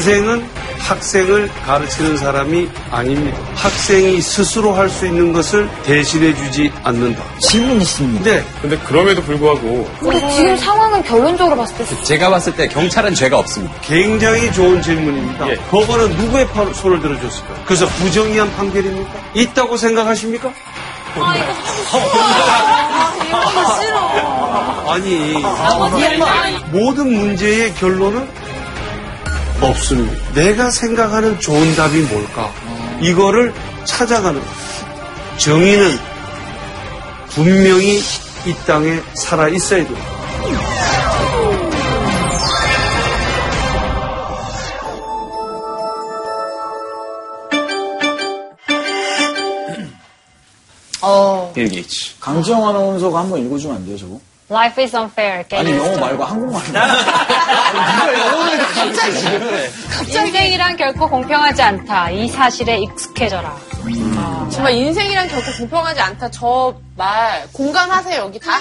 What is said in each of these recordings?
선생은 학생을 가르치는 사람이 아닙니다. 학생이 스스로 할 수 있는 것을 대신해 주지 않는다. 질문 있습니다. 네. 근데 그럼에도 불구하고 근데 지금 상황은 결론적으로 봤을 때 제가 봤을 때 경찰은 죄가 없습니다. 굉장히 좋은 질문입니다. 예. 법원은 누구의 파- 손을 들어줬을까요? 그래서 부정의한 판결입니까? 있다고 생각하십니까? 아니, 모든 문제의 결론은 없습니다. 내가 생각하는 좋은 답이 뭘까? 이거를 찾아가는. 정의는 분명히 이 땅에 살아 있어야 됩니다. 어, 빌 게이츠. 강지영 아나운서가 한번 읽어주면 안 돼요, 저거? Life is unfair. 아니, 영어 말고 한국말로. 누가 영어를 가르쳐, 지금. 인생이란 결코 공평하지 않다. 이 사실에 익숙해져라. 정말 인생이란 결코 공평하지 않다. 저 말 공감하세요, 여기 다?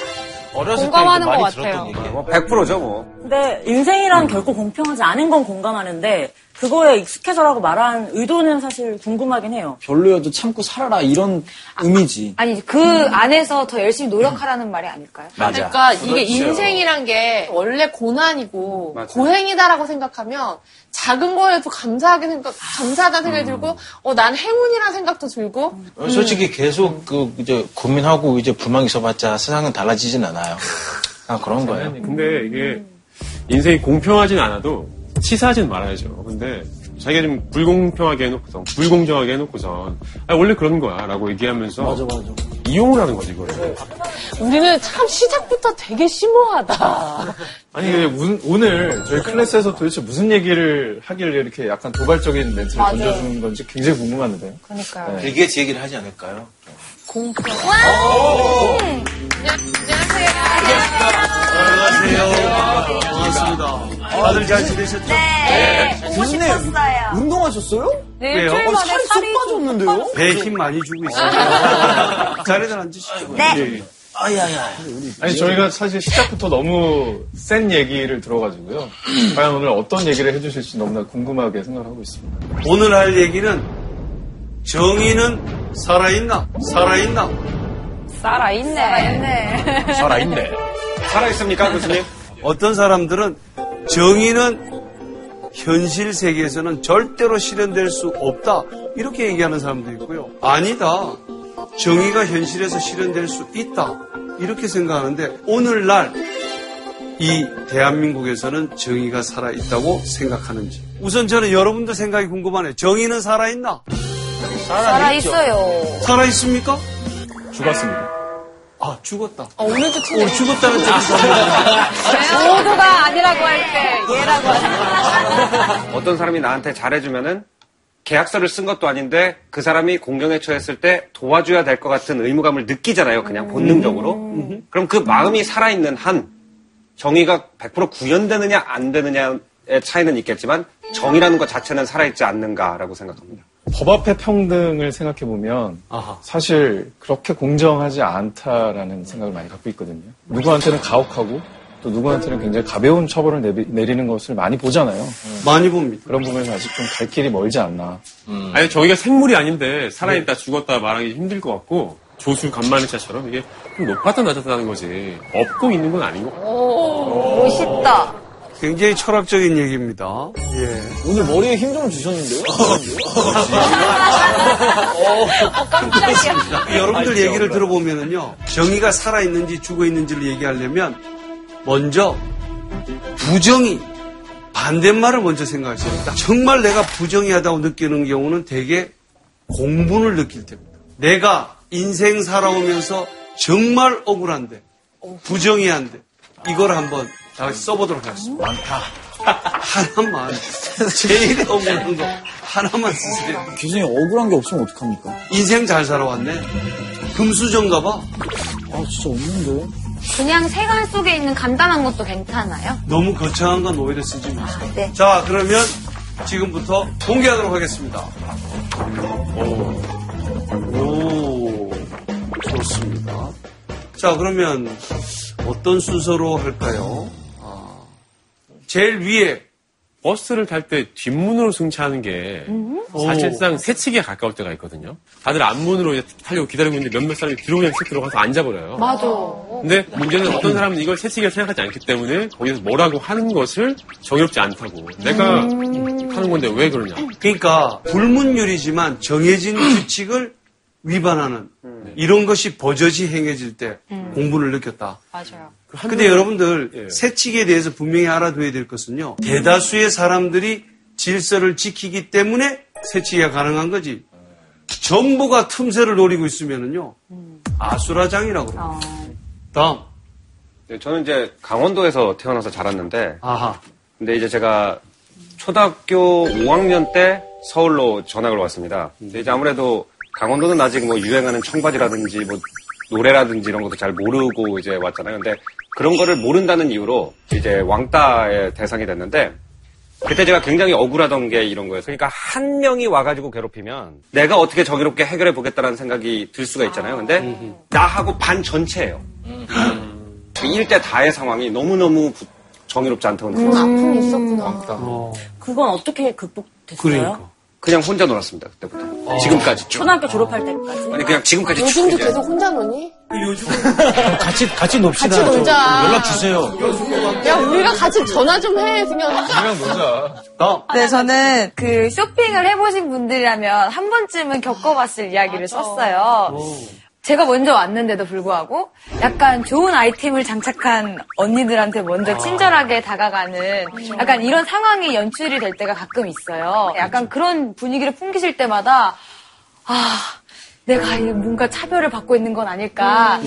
공감하는 것 같아요. 뭐 100%죠 뭐. 근데 인생이란 결코 공평하지 않은 건 공감하는데 그거에 익숙해져라고 말한 의도는 사실 궁금하긴 해요. 별로여도 참고 살아라, 이런 의미지. 아니, 그 안에서 더 열심히 노력하라는 말이 아닐까요? 맞아. 그러니까 이게 인생이란 게 원래 고난이고 고행이다라고 생각하면 작은 거에도 감사하게 생각, 감사하다는 생각이 들고, 어, 난 행운이라는 생각도 들고, 어, 솔직히 계속 그 이제 고민하고 이제 불만 있어봤자 세상은 달라지진 않아요. 아 그런 거예요. 근데 이게 인생이 공평하진 않아도 치사하진 말아야죠. 근데 자기가 좀 불공평하게 해놓고선, 불공정하게 해놓고선, 아, 원래 그런 거야. 라고 얘기하면서. 맞아, 맞아. 이용을 하는 거지, 이거를. 우리는 참 시작부터 되게 심오하다. 아니 근데 운- 오늘 저희 클래스에서 도대체 무슨 얘기를 하길래 이렇게 약간 도발적인 멘트를 맞아요. 던져주는 건지 굉장히 궁금한데요. 그러니까요. 네. 빌게이츠 얘기를 하지 않을까요? 공평. 안녕하세요. 반갑습니다. 다들 잘 지내셨죠? 네, 오고 교수님, 싶었어요. 운동하셨어요? 네, 왜요? 어, 살이 쏙 빠졌는데요? 배에 힘 많이 주고 있어요. 자리들 앉으시죠. 네. 아야야. 아니 저희가 사실 시작부터 너무 센 얘기를 들어가지고요. 과연 오늘 어떤 얘기를 해주실지 너무나 궁금하게 생각하고 있습니다. 오늘 할 얘기는 정의는 살아있나? 살아있나? 살아있네. 살아있네. 살아있 습니까, 교수님? 어떤 사람들은 정의는 현실 세계에서는 절대로 실현될 수 없다. 이렇게 얘기하는 사람도 있고요. 아니다. 정의가 현실에서 실현될 수 있다. 이렇게 생각하는데 오늘날 이 대한민국에서는 정의가 살아있다고 생각하는지. 우선 저는 여러분들 생각이 궁금하네요. 정의는 살아있나? 살아있어요. 살아있습니까? 죽었습니다. 아, 죽었다. 어, 오늘도. 어, 죽었다는 점이 모두가 아니라고 할 때 얘라고 하는 어떤 사람이 나한테 잘해주면은 계약서를 쓴 것도 아닌데 그 사람이 공경에 처했을 때 도와줘야 될 것 같은 의무감을 느끼잖아요. 그냥 본능적으로. 그럼 그 마음이 살아있는 한 정의가 100% 구현되느냐 안 되느냐의 차이는 있겠지만 정의라는 것 자체는 살아있지 않는가라고 생각합니다. 법 앞의 평등을 생각해 보면 아하. 사실 그렇게 공정하지 않다라는 생각을 많이 갖고 있거든요. 누구한테는 가혹하고 또 누구한테는 굉장히 가벼운 처벌을 내리- 내리는 것을 많이 보잖아요. 많이 봅니다. 그런 부분에서 아직 좀 갈 길이 멀지 않나. 아니, 저희가 생물이 아닌데 살아있다, 죽었다 말하기 힘들 것 같고, 조수 간만의차처럼 이게 좀 높았다 낮았다는 거지. 없고 있는 건 아닌 것 같아요. 멋있다. 굉장히 철학적인 얘기입니다. 예. 오늘 머리에 힘 좀 주셨는데요? 여러분들 얘기를 들어보면은요, 정의가 살아있는지 죽어있는지를 얘기하려면, 먼저, 부정이, 반대말을 먼저 생각하셔야 됩니다. 정말 내가 부정의하다고 느끼는 경우는 대개 공분을 느낄 때입니다. 내가 인생 살아오면서 정말 억울한데, 부정의한데, 이걸 한번 다 같이 써보도록 하겠습니다. 많다. 하나만, 제일 억울한 거, 하나만 쓰세요. 교수님, 억울한 게 없으면 어떡합니까? 인생 잘 살아왔네. 금수저인가 봐. 아, 진짜 없는데. 그냥 세간 속에 있는 간단한 것도 괜찮아요. 너무 거창한 건 오히려 쓰지 마세요. 네. 자, 그러면 지금부터 공개하도록 하겠습니다. 오, 오, 좋습니다. 자, 그러면 어떤 순서로 할까요? 아, 제일 위에 버스를 탈 때 뒷문으로 승차하는 게 사실상 새치기에 가까울 때가 있거든요. 다들 앞문으로 이제 타려고 기다리고 있는데 몇몇 사람이 뒤로 그냥 쓱 들어가서 앉아버려요. 맞아. 근데 문제는 어떤 사람은 이걸 새치기를 생각하지 않기 때문에 거기서 뭐라고 하는 것을 정의롭지 않다고. 내가 하는 건데 왜 그러냐. 그러니까 불문율이지만 정해진 규칙을 위반하는 이런 것이 버젓이 행해질 때 공분을 느꼈다. 맞아요. 근데 여러분들 예. 새칙에 대해서 분명히 알아둬야 될 것은요. 대다수의 사람들이 질서를 지키기 때문에 새치기가 가능한 거지. 전부가 틈새를 노리고 있으면은요. 아수라장이라고 그래요. 다음. 네, 저는 이제 강원도에서 태어나서 자랐는데 아하. 근데 이제 제가 초등학교 5학년 때 서울로 전학을 왔습니다. 근데 이제 아무래도 강원도는 아직 뭐 유행하는 청바지라든지 뭐 노래라든지 이런 것도 잘 모르고 이제 왔잖아요. 근데 그런 거를 모른다는 이유로 이제 왕따의 대상이 됐는데 그때 제가 굉장히 억울하던 게 이런 거예요. 그러니까 한 명이 와가지고 괴롭히면 내가 어떻게 정의롭게 해결해 보겠다라는 생각이 들 수가 있잖아요. 근데 나하고 반 전체예요. 그 일대 다의 상황이 너무너무 부- 정의롭지 않다고 그런 느꼈어요. 아픔이 있었구나. 그건 어떻게 극복됐어요? 그러니까. 그냥 혼자 놀았습니다 그때부터 지금까지 쭉 초등학교 졸업할 때까지. 아니 그냥 지금까지 쭉 요즘도 이제 계속 혼자 노니? 같이, 같이 놉시다. 같이 놀자. 연락 주세요. 야, 우리가 같이 전화 좀 해, 그냥. 다음. 네, 저는 그 쇼핑을 해보신 분들이라면 한 번쯤은 겪어봤을 이야기를 썼어요. 제가 먼저 왔는데도 불구하고 약간 좋은 아이템을 장착한 언니들한테 먼저 친절하게 다가가는 약간 이런 상황이 연출이 될 때가 가끔 있어요. 약간 그런 분위기를 풍기실 때마다 아, 내가 이 뭔가 차별을 받고 있는 건 아닐까.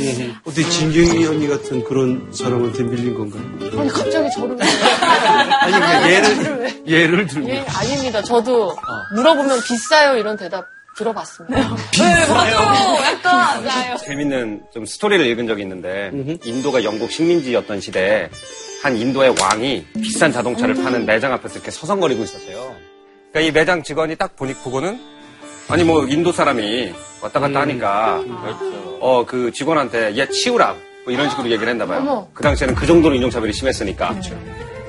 어떻게 진경이 언니 같은 그런 사람한테 밀린 건가요? 아니, 갑자기 저를. 왜- 아니, 그러니까 예를, 예를 들면. 예, 아닙니다. 저도 물어보면 비싸요, 이런 대답 들어봤습니다. 네, 맞아요. 약간. 재밌는 좀 스토리를 읽은 적이 있는데 인도가 영국 식민지였던 시대에 한 인도의 왕이 비싼 자동차를 파는 매장 앞에서 이렇게 서성거리고 있었대요. 그러니까 이 매장 직원이 딱 보니 보고는 아니 뭐 인도 사람이 왔다 갔다 하니까 어 그 직원한테 얘 치우라 뭐 이런 식으로 얘기를 했나 봐요. 어머. 그 당시에는 그 정도로 인종차별이 심했으니까.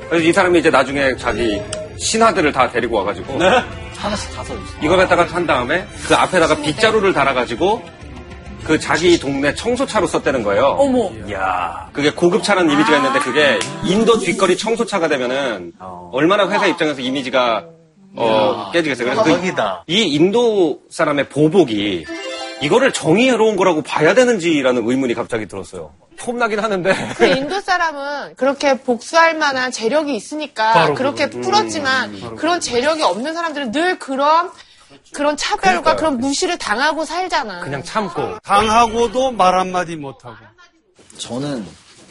그래서 이 사람이 이제 나중에 자기 신하들을 다 데리고 와가지고 하나씩 다 써주세요. 이걸 갖다가 한 다음에 그 앞에다가 빗자루를 달아가지고 그 자기 동네 청소차로 썼다는 거예요. 어머. 야 그게 고급차라는 이미지가 있는데 그게 인도 뒷거리 청소차가 되면은 얼마나 회사 입장에서 이미지가 어, 깨지겠어요. 그래서 그. 이 인도 사람의 보복이 이거를 정의로운 거라고 봐야 되는지라는 의문이 갑자기 들었어요. 폼나긴 하는데 그 인도 사람은 그렇게 복수할 만한 재력이 있으니까 그렇게 풀었지만 그런 재력이 없는 사람들은 늘 그런 그런 차별과 그런 무시를 당하고 살잖아. 그냥 참고 당하고도 말 한마디 못하고. 저는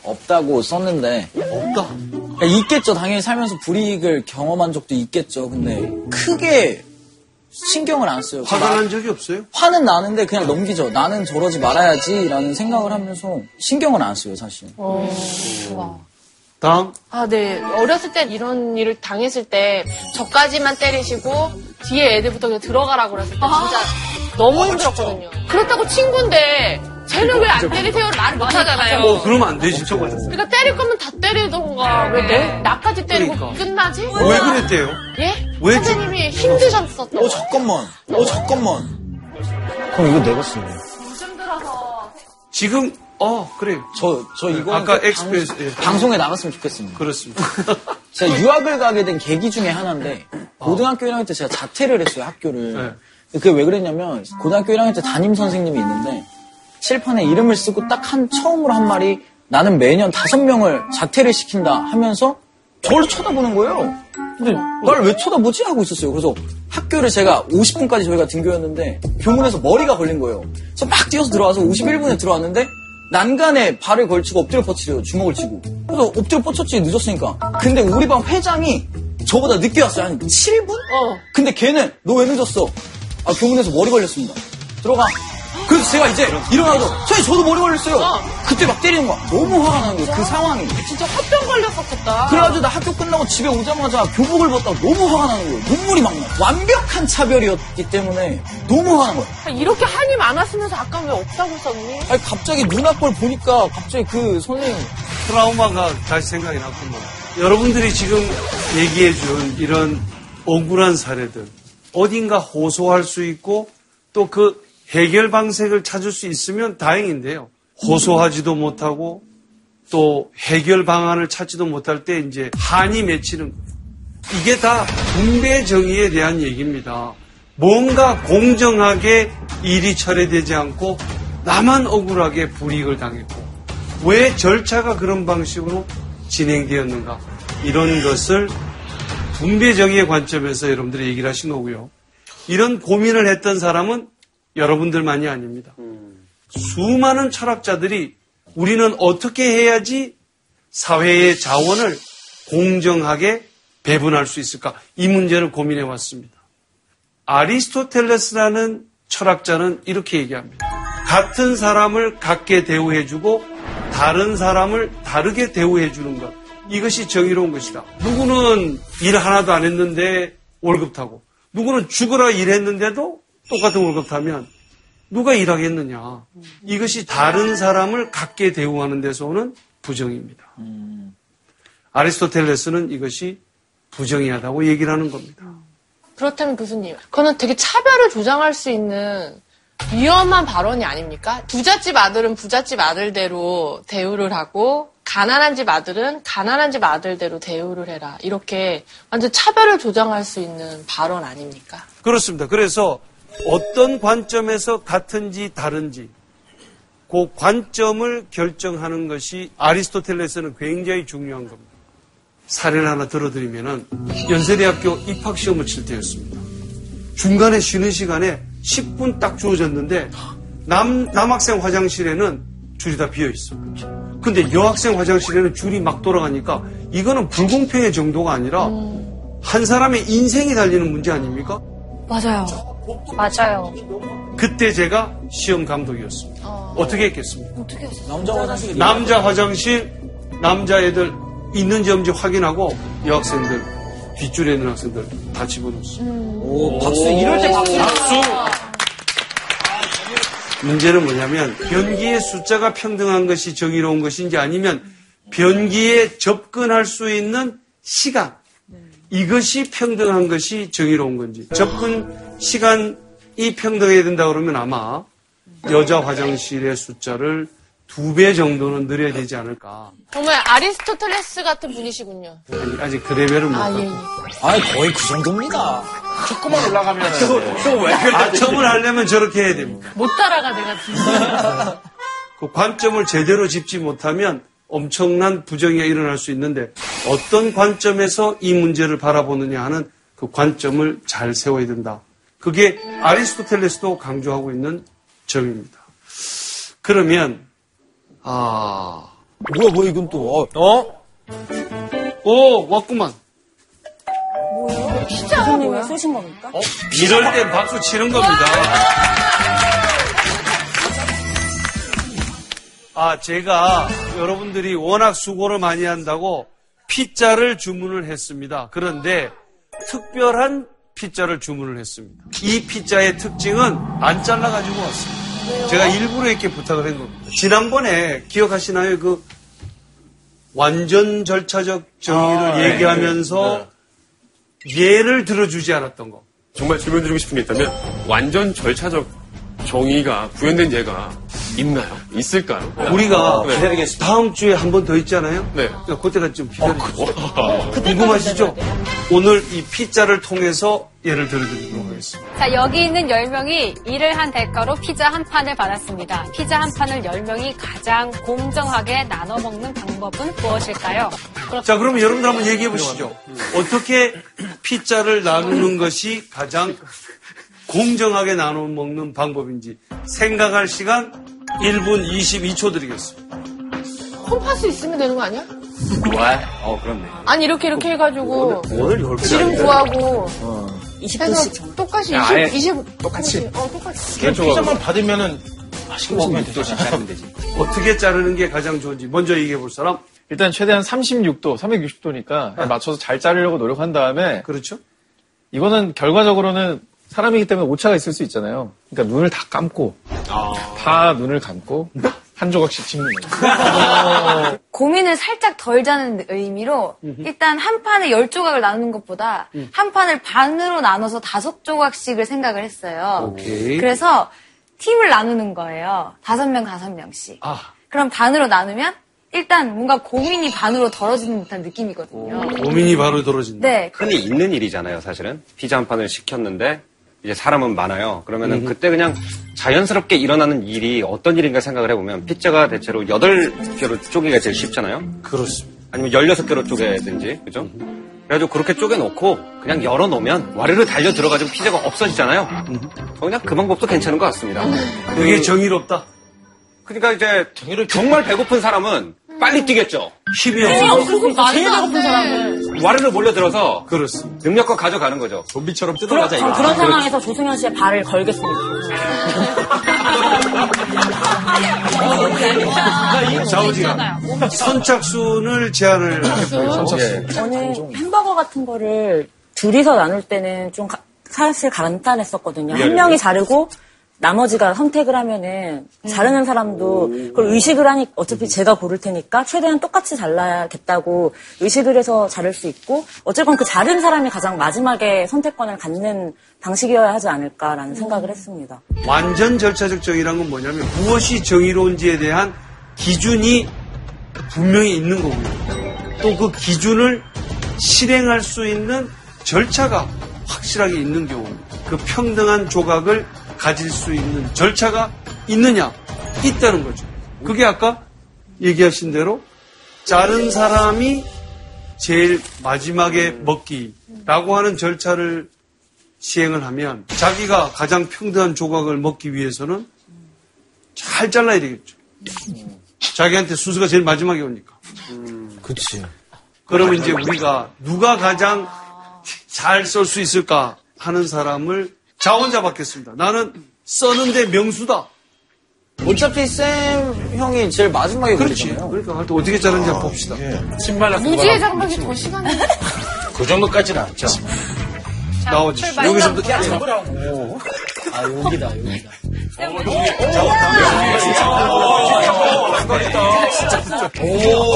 없다고 썼는데 없다. 그러니까 있겠죠. 당연히 살면서 불이익을 경험한 적도 있겠죠. 근데 크게 신경을 안 써요. 화가 나- 난 적이 없어요? 화는 나는데 그냥 넘기죠. 나는 저러지 말아야지라는 생각을 하면서 신경을 안 써요, 사실. 다음. 아, 네. 어렸을 때 이런 일을 당했을 때 저까지만 때리시고 뒤에 애들부터 그냥 들어가라고 그랬을 때 진짜 너무 힘들었거든요. 그렇다고 친구인데 쟤는 왜 안 때리세요를 말을 못 하잖아요. 어, 그러면 안 되지. 저거. 그러니까 때릴 거면 다 때리던가 왜 내, 나까지 때리고 그러니까. 끝나지? 왜 그랬대요? 예? 왜 선생님이 힘드셨었던 어, 잠깐만. 어, 잠깐만. 그럼 이거 내가 쓰네. 지금, 어, 그래. 저, 저 이거 아까 express, 예. 방송에 나갔으면 좋겠습니다. 그렇습니다. 제가 유학을 가게 된 계기 중에 하나인데 고등학교 1학년 때 제가 자퇴를 했어요 학교를. 그게 왜 그랬냐면 고등학교 1학년 때 담임 선생님이 있는데 칠판에 이름을 쓰고 딱 한 처음으로 한 말이 나는 매년 다섯 명을 자퇴를 시킨다 하면서 저를 쳐다보는 거예요. 근데 날 왜 쳐다보지 하고 있었어요. 그래서 학교를 제가 50분까지 저희가 등교였는데 교문에서 머리가 걸린 거예요. 그래서 막 뛰어서 들어와서 51분에 들어왔는데 난간에 발을 걸치고 엎드려 뻗치래요. 주먹을 치고. 그래서 엎드려 뻗쳤지 늦었으니까. 근데 우리 반 회장이 저보다 늦게 왔어요. 한 7분? 어. 근데 걔는 너 왜 늦었어? 아 교문에서 머리 걸렸습니다. 들어가. 그래서 제가 이제 일어나서 선생님 저도 머리 걸렸어요. 그때 막 때리는 거야. 너무 화가 나는 거예요. 그 상황이. 진짜 화병 걸렸었겠다. 그래가지고 나 학교 끝나고 집에 오자마자 교복을 벗다가 너무 화가 나는 거예요. 눈물이 막 나. 완벽한 차별이었기 때문에 너무 화가 나는 거예요. 이렇게 한이 많았으면서 아까 왜 없다고 썼니? 아니 갑자기 누나 걸 보니까 갑자기 그 선생님 트라우마가 다시 생각이 났구만. 여러분들이 지금 얘기해 준 이런 억울한 사례들 어딘가 호소할 수 있고 또그 해결 방식을 찾을 수 있으면 다행인데요. 호소하지도 못하고 또 해결 방안을 찾지도 못할 때 이제 한이 맺히는 거예요. 이게 다 분배 정의에 대한 얘기입니다. 뭔가 공정하게 일이 처리되지 않고 나만 억울하게 불이익을 당했고 왜 절차가 그런 방식으로 진행되었는가 이런 것을 분배 정의의 관점에서 여러분들이 얘기를 하신 거고요. 이런 고민을 했던 사람은 여러분들만이 아닙니다. 수많은 철학자들이 우리는 어떻게 해야지 사회의 자원을 공정하게 배분할 수 있을까? 이 문제를 고민해 왔습니다. 아리스토텔레스라는 철학자는 이렇게 얘기합니다. 같은 사람을 같게 대우해주고 다른 사람을 다르게 대우해주는 것. 이것이 정의로운 것이다. 누구는 일 하나도 안 했는데 월급 타고, 누구는 죽어라 일했는데도 똑같은 월급 타면 누가 일하겠느냐. 이것이 다른 사람을 같게 대우하는 데서 오는 부정입니다. 아리스토텔레스는 이것이 부정의하다고 얘기를 하는 겁니다. 그렇다면 교수님, 그거는 되게 차별을 조장할 수 있는 위험한 발언이 아닙니까? 부잣집 아들은 부잣집 아들대로 대우를 하고 가난한 집 아들은 가난한 집 아들대로 대우를 해라. 이렇게 완전 차별을 조장할 수 있는 발언 아닙니까? 그렇습니다. 그래서 어떤 관점에서 같은지 다른지 그 관점을 결정하는 것이 아리스토텔레스는 굉장히 중요한 겁니다. 사례를 하나 들어드리면은 연세대학교 입학 시험을 칠 때였습니다. 중간에 쉬는 시간에 10분 딱 주어졌는데 남, 남학생 화장실에는 줄이 다 비어 있어. 근데 여학생 화장실에는 줄이 막 돌아가니까 이거는 불공평의 정도가 아니라 한 사람의 인생이 달리는 문제 아닙니까? 맞아요. 맞아요. 그때 제가 시험 감독이었습니다. 어떻게 했겠습니까? 어떻게 했어요? 남자 화장실 남자 화장실, 남자 애들 있는지 없는지 확인하고 여학생들, 뒷줄에 있는 학생들 다 집어넣었어요. 오, 박수 이럴 때 박수. 박수! 문제는 뭐냐면 변기의 숫자가 평등한 것이 정의로운 것인지 아니면 변기에 접근할 수 있는 시간 이것이 평등한 것이 정의로운 건지 접근 시간이 평등해야 된다 그러면 아마 여자 화장실의 숫자를 두 배 정도는 늘려야 되지 않을까 정말 아리스토텔레스 같은 분이시군요. 아니, 아직 그 레벨은 못 아, 예, 갔고 예. 아니, 거의 그 정도입니다. 조금만 올라가면 아첨을 하려면 저렇게 해야 됩니다 못 따라가, 내가 진짜. 그 관점을 제대로 짚지 못하면 엄청난 부정이 일어날 수 있는데 어떤 관점에서 이 문제를 바라보느냐 하는 그 관점을 잘 세워야 된다. 그게 아리스토텔레스도 강조하고 있는 점입니다. 그러면 아, 뭐야, 뭐야, 이건 또. 어? 어? 오, 왔구만. 교수님이 쏘신 겁니까? 이럴 때 박수 치는 겁니다. 아, 제가 여러분들이 워낙 수고를 많이 한다고 피자를 주문을 했습니다. 그런데 특별한 피자를 주문을 했습니다. 이 피자의 특징은 안 잘라가지고 왔습니다. 제가 일부러 이렇게 부탁을 한 겁니다. 지난번에 기억하시나요? 그 완전 절차적 정의를 아, 네. 얘기하면서 예를 들어주지 않았던 거. 정말 질문 드리고 싶은 게 있다면 완전 절차적 정의가 구현된 예가 있나요? 있을까요? 우리가 네. 다음 주에 한 번 더 있잖아요. 네. 그러니까 그때가 좀 기다려주세요. 와. 궁금하시죠? 오늘 이 피자를 통해서 예를 들어드리도록 하겠습니다. 자, 여기 있는 10명이 일을 한 대가로 피자 한 판을 받았습니다. 피자 한 판을 10명이 가장 공정하게 나눠 먹는 방법은 무엇일까요? 자, 그러면 여러분들 한번 얘기해 보시죠. 어떻게 피자를 나누는 것이 가장 공정하게 나눠 먹는 방법인지 생각할 시간 1분 22초 드리겠습니다. 콤파스 있으면 되는 거 아니야? 어, 그렇네. 아니, 이렇게, 이렇게 해가지고. 오늘 열 지름 구하고. 20분씩 해서 똑같이 야, 20, 아예 20. 똑같이. 어, 똑같이. 피자만 받으면은 맛있게 먹으면 되죠. 하면 되지. 어떻게 자르는 게 가장 좋은지 먼저 얘기해 볼 사람? 일단 최대한 36도, 360도니까 맞춰서 잘 자르려고 노력한 다음에 그렇죠? 이거는 결과적으로는 사람이기 때문에 오차가 있을 수 있잖아요. 그러니까 눈을 다 감고 아. 다 눈을 감고 한 조각씩 찍는 거예요. 고민을 살짝 덜 자는 의미로 일단 한 판에 열 조각을 나누는 것보다 한 판을 반으로 나눠서 다섯 조각씩을 생각을 했어요. 오케이. 그래서 팀을 나누는 거예요. 다섯 명, 다섯 명씩. 아, 그럼 반으로 나누면 일단 뭔가 고민이 반으로 덜어지는 듯한 느낌이거든요. 고민이 바로 떨어진다. 네. 흔히 있는 일이잖아요, 사실은. 피자 한 판을 시켰는데 이제 사람은 많아요. 그러면은 그때 그냥 자연스럽게 일어나는 일이 어떤 일인가 생각을 해보면 피자가 대체로 8개로 쪼개기가 제일 쉽잖아요. 그렇습니다. 아니면 16개로 쪼개든지, 그죠? 그래가지고 그렇게 쪼개놓고 그냥 열어놓으면 와르르 달려 들어가지고 피자가 없어지잖아요. 그냥 그 방법도 괜찮은 것 같습니다. 그게 정의롭다. 그러니까 이제 정말 배고픈 사람은 빨리 뛰겠죠. 힘이 없어. 그거 제일 배고픈 사람은. 와르르 몰려들어서 그렇습니다. 능력껏 가져가는 거죠. 좀비처럼 뜯어가자 전 이거. 그런 상황에서 조승현 씨의 발을 걸겠습니다. 자우지가 선착순을 제한을 했고요. 저는 햄버거 같은 거를 둘이서 나눌 때는 좀 가- 사실 간단했었거든요. 한 명이 자르고 나머지가 선택을 하면은 자르는 사람도 그걸 의식을 하니 어차피 제가 고를 테니까 최대한 똑같이 잘라야겠다고 의식을 해서 자를 수 있고 어쨌건 그 자른 사람이 가장 마지막에 선택권을 갖는 방식이어야 하지 않을까라는 생각을 했습니다. 완전 절차적 정의란 건 뭐냐면 무엇이 정의로운지에 대한 기준이 분명히 있는 거고요. 또 그 기준을 실행할 수 있는 절차가 확실하게 있는 경우입니다. 그 평등한 조각을 가질 수 있는 절차가 있느냐? 있다는 거죠. 그게 아까 얘기하신 대로 자른 사람이 제일 마지막에 먹기라고 하는 절차를 시행을 하면 자기가 가장 평등한 조각을 먹기 위해서는 잘 잘라야 되겠죠. 자기한테 순서가 제일 마지막에 오니까. 그치. 그러면 이제 우리가 누가 가장 잘썰수 있을까 하는 사람을 자 혼자 받겠습니다. 나는 써는데 명수다. 어차피 쌤 형이 제일 마지막에 그렇지. 그러니까 할때 어떻게 자르는지 한번 봅시다. 신발 같은 무지의 장막이 더 시간이. 그 정도까지는 않죠. 나오지. 여기서부터 아 여기다 여기다.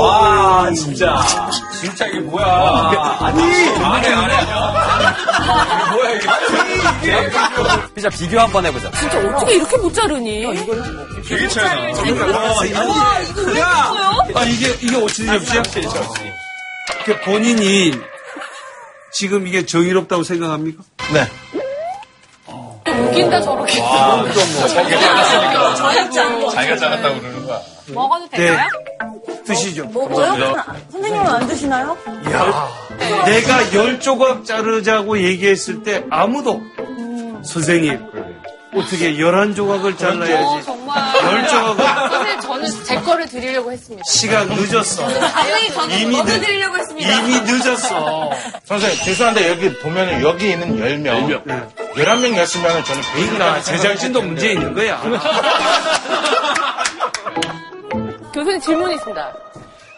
와, 진짜. 진짜 이게 뭐야. 아니, 안 해, 안해. 뭐야, 이게. 피자 비교 한번 해보자. 진짜 어떻게 이렇게 못 자르니? 되게 차이나. 아 이게 이게 오치리 접시야? 그 본인이 지금 이게 정의롭다고 생각합니까? 네. 웃긴다 저렇게. 자기가 잘한다고 그러는 거야. 먹어도 네. 될까요? 드시죠. 먹어요? 선생님은 안 드시나요? 야, 내가 열 조각 자르자고 얘기했을 때 아무도 선생님 어떻게 열한 조각을 어, 잘라야지 정말. 열 조각을 사실 저는 제 거를 드리려고 했습니다. 시간 늦었어. 저는 이미 늦- 먹어드리려고 했습니다. 이미 늦었어. 선생님, 죄송한데 여기 보면은 여기 있는 10명. 네. 11명이었으면 저는 fake거나 그러니까 제작진도 문제 있는 거야. 교수님 질문 있습니다.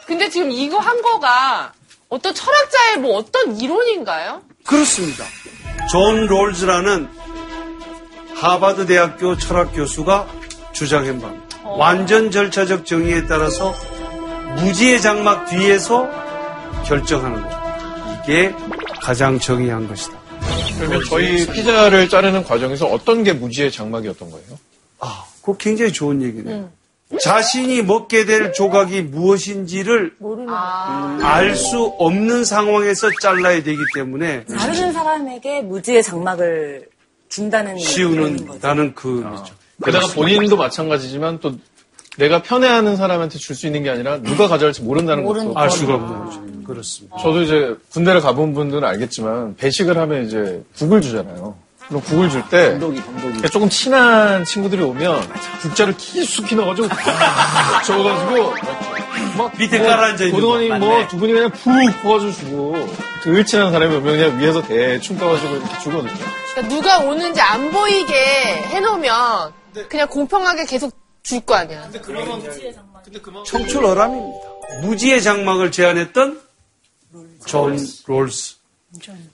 근데 지금 이거 한 거가 어떤 철학자의 뭐 어떤 이론인가요? 그렇습니다. 존 롤즈라는 하버드 대학교 철학 교수가 주장한 바입니다. 완전 절차적 정의에 따라서 무지의 장막 뒤에서 결정하는 것. 이게 가장 정의한 것이다. 그러면 저희 피자를 자르는 과정에서 어떤 게 무지의 장막이었던 거예요? 아, 그거 굉장히 좋은 얘기네요. 자신이 먹게 될 조각이 무엇인지를 알수 없는 상황에서 잘라야 되기 때문에 자르는 사람에게 무지의 장막을 준다는 거죠. 씌우는다는 그 의미죠. 게다가 본인도 마찬가지지만 또 내가 편애하는 사람한테 줄 수 있는 게 아니라 누가 가져갈지 모른다는 것도 알 수가 없는 거죠. 그렇습니다. 저도 이제 군대를 가본 분들은 알겠지만 배식을 하면 이제 국을 주잖아요. 그럼 국을 줄 때. 조금 친한 친구들이 오면 국자를 깊숙이 넣어가지고 저어가지고 막 밑에 뭐 깔아앉아 있는 고등어님 거. 뭐두 분이 그냥 푹 퍼가지고 주고 그 을친한 사람이 오면 그냥 위에서 대충 까가지고 이렇게 주거든요. 그러니까 누가 오는지 안 보이게 해놓으면 그냥 공평하게 계속 줄 거 아니야. 청출어람입니다. 무지의 장막을 제안했던 존 롤스.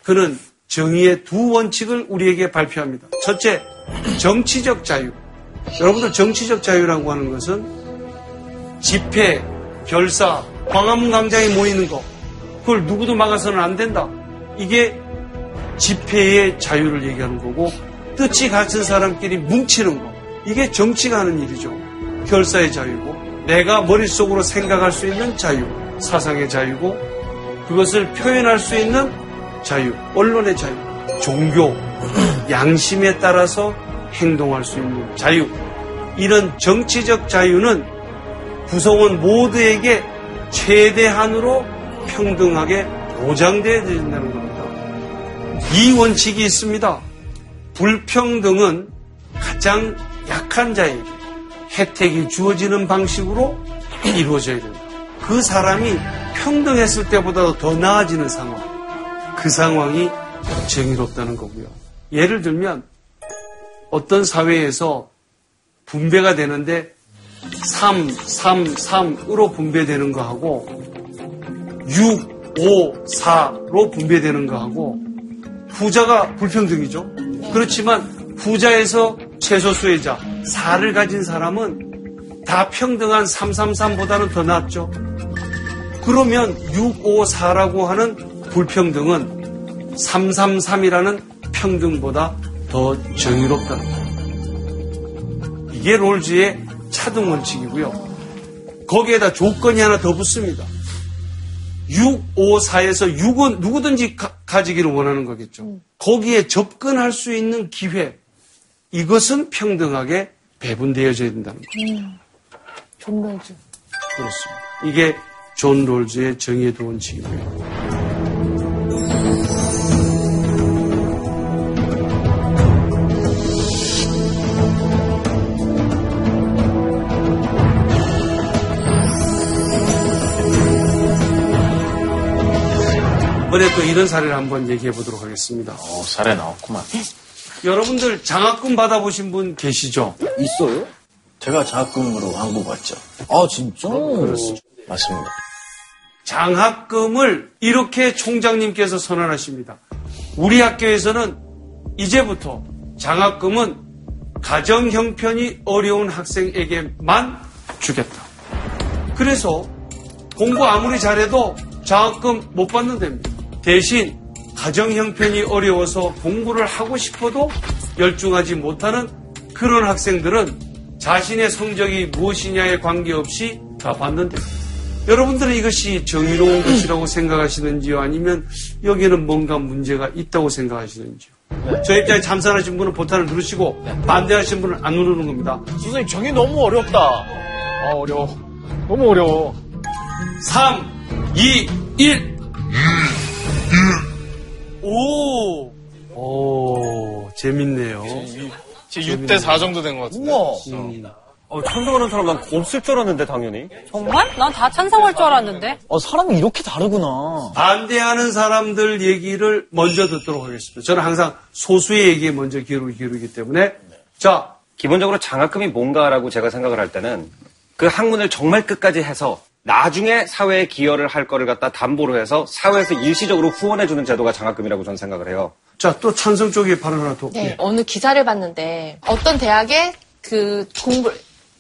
그는 정의의 두 원칙을 우리에게 발표합니다. 첫째, 정치적 자유. 여러분들 정치적 자유라고 하는 것은 집회, 결사, 광화문 광장에 모이는 거 그걸 누구도 막아서는 안 된다. 이게 집회의 자유를 얘기하는 거고 뜻이 같은 사람끼리 뭉치는 거 이게 정치가 하는 일이죠. 결사의 자유고 내가 머릿속으로 생각할 수 있는 자유, 사상의 자유고 그것을 표현할 수 있는 자유, 언론의 자유, 종교, 양심에 따라서 행동할 수 있는 자유. 이런 정치적 자유는 구성원 모두에게 최대한으로 평등하게 보장되어야 된다는 겁니다. 이 원칙이 있습니다. 불평등은 가장 약한 자에게 혜택이 주어지는 방식으로 이루어져야 된다. 그 사람이 평등했을 때보다 더 나아지는 상황. 그 상황이 정의롭다는 거고요. 예를 들면 어떤 사회에서 분배가 되는데 3, 3, 3으로 분배되는 거하고 6, 5, 4로 분배되는 거하고 부자가 불평등이죠. 그렇지만 부자에서 최소 수혜자 4를 가진 사람은 다 평등한 333보다는 더 낫죠. 그러면 6, 5, 4라고 하는 불평등은 333이라는 평등보다 더 정의롭다는 거예요. 이게 롤즈의 차등 원칙이고요. 거기에다 조건이 하나 더 붙습니다. 6, 5, 4에서 6은 누구든지 가, 지기를 원하는 거겠죠. 거기에 접근할 수 있는 기회, 이것은 평등하게 배분되어져야 된다는 거죠. 음, 존 롤즈. 그렇습니다. 이게 존 롤즈의 정의의 원칙이고요. 이번에 또 이런 사례를 한번 얘기해 보도록 하겠습니다. 어, 사례 나왔구만. 여러분들 장학금 받아보신 분 계시죠? 있어요? 제가 장학금으로 한국 왔죠. 아, 진짜? 그렇습니다. 맞습니다. 장학금을 이렇게 총장님께서 선언하십니다. 우리 학교에서는 이제부터 장학금은 가정 형편이 어려운 학생에게만 주겠다. 그래서 공부 아무리 잘해도 장학금 못 받는답니다. 대신 가정 형편이 어려워서 공부를 하고 싶어도 열중하지 못하는 그런 학생들은 자신의 성적이 무엇이냐에 관계없이 다 받는데 여러분들은 이것이 정의로운 것이라고 생각하시는지요? 아니면 여기는 뭔가 문제가 있다고 생각하시는지요? 저 입장에 참선하신 분은 보탄을 누르시고 반대하신 분은 안 누르는 겁니다. 선생님, 정의 너무 어렵다. 아, 어려워. 너무 어려워. 3, 2, 1. 오. 오, 재밌네요. 지금 6대 4 정도 된 것 같은데. 우와. 어, 찬성하는 사람 난 없을 줄 알았는데 당연히. 정말? 난 다 찬성할 줄 알았는데. 어, 사람이 이렇게 다르구나. 반대하는 사람들 얘기를 먼저 듣도록 하겠습니다. 저는 항상 소수의 얘기에 먼저 귀를 기울이기 때문에. 자, 기본적으로 장학금이 뭔가라고 제가 생각을 할 때는 그 학문을 정말 끝까지 해서 나중에 사회에 기여를 할 거를 갖다 담보로 해서 사회에서 일시적으로 후원해주는 제도가 장학금이라고 저는 생각을 해요. 자, 또 찬성 쪽에 발언 하나 더. 네, 어느 기사를 봤는데 어떤 대학에 그 공부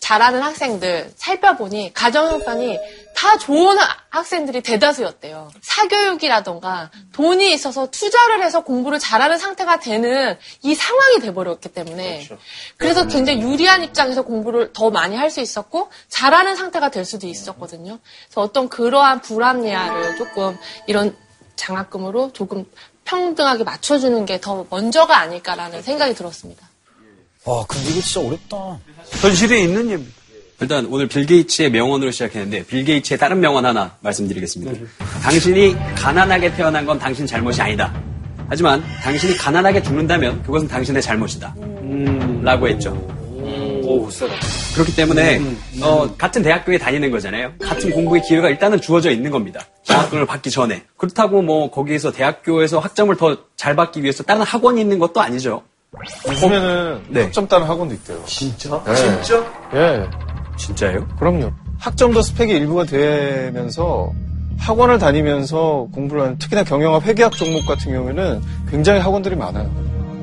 잘하는 학생들 살펴보니 가정 형편이 다 좋은 하- 학생들이 대다수였대요. 사교육이라던가 돈이 있어서 투자를 해서 공부를 잘하는 상태가 되는 이 상황이 돼버렸기 때문에 그래서 굉장히 유리한 입장에서 공부를 더 많이 할 수 있었고 잘하는 상태가 될 수도 있었거든요. 그래서 어떤 그러한 불합리화를 조금 이런 장학금으로 조금 평등하게 맞춰주는 게 더 먼저가 아닐까라는 생각이 들었습니다. 와, 근데 이거 진짜 어렵다. 현실에 있는 예입니다. 일단 오늘 빌 게이츠의 명언으로 시작했는데 빌 게이츠의 다른 명언 하나 말씀드리겠습니다. 당신이 가난하게 태어난 건 당신 잘못이 아니다. 하지만 당신이 가난하게 죽는다면 그것은 당신의 잘못이다. 라고 했죠. 오, 세다. 그렇기 때문에 어, 같은 대학교에 다니는 거잖아요. 같은 공부의 기회가 일단은 주어져 있는 겁니다. 장학금을 받기 전에. 그렇다고 뭐 거기에서 대학교에서 학점을 더 잘 받기 위해서 다른 학원이 있는 것도 아니죠. 요즘에는 네. 학점 따는 학원도 있대요. 진짜? 네. 진짜? 예. 진짜요? 그럼요. 학점도 스펙의 일부가 되면서 학원을 다니면서 공부를 하는 특히나 경영학 회계학 종목 같은 경우에는 굉장히 학원들이 많아요.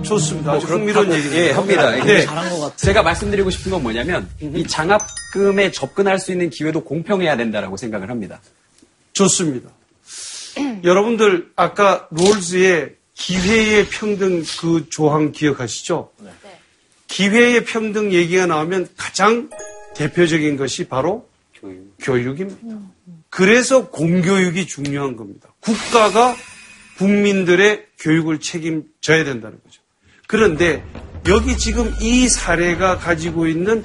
좋습니다. 아주 뭐 흥미로운 그렇다고- 얘기입니다. 예, 합니다. 네. 잘한 것 같아. 제가 말씀드리고 싶은 건 뭐냐면 이 장학금에 접근할 수 있는 기회도 공평해야 된다라고 생각을 합니다. 좋습니다. 여러분들 아까 롤즈의 기회의 평등 그 조항 기억하시죠? 기회의 평등 얘기가 나오면 가장 대표적인 것이 바로 교육. 입니다 그래서 공교육이 중요한 겁니다. 국가가 국민들의 교육을 책임져야 된다는 거죠. 그런데 여기 지금 이 사례가 가지고 있는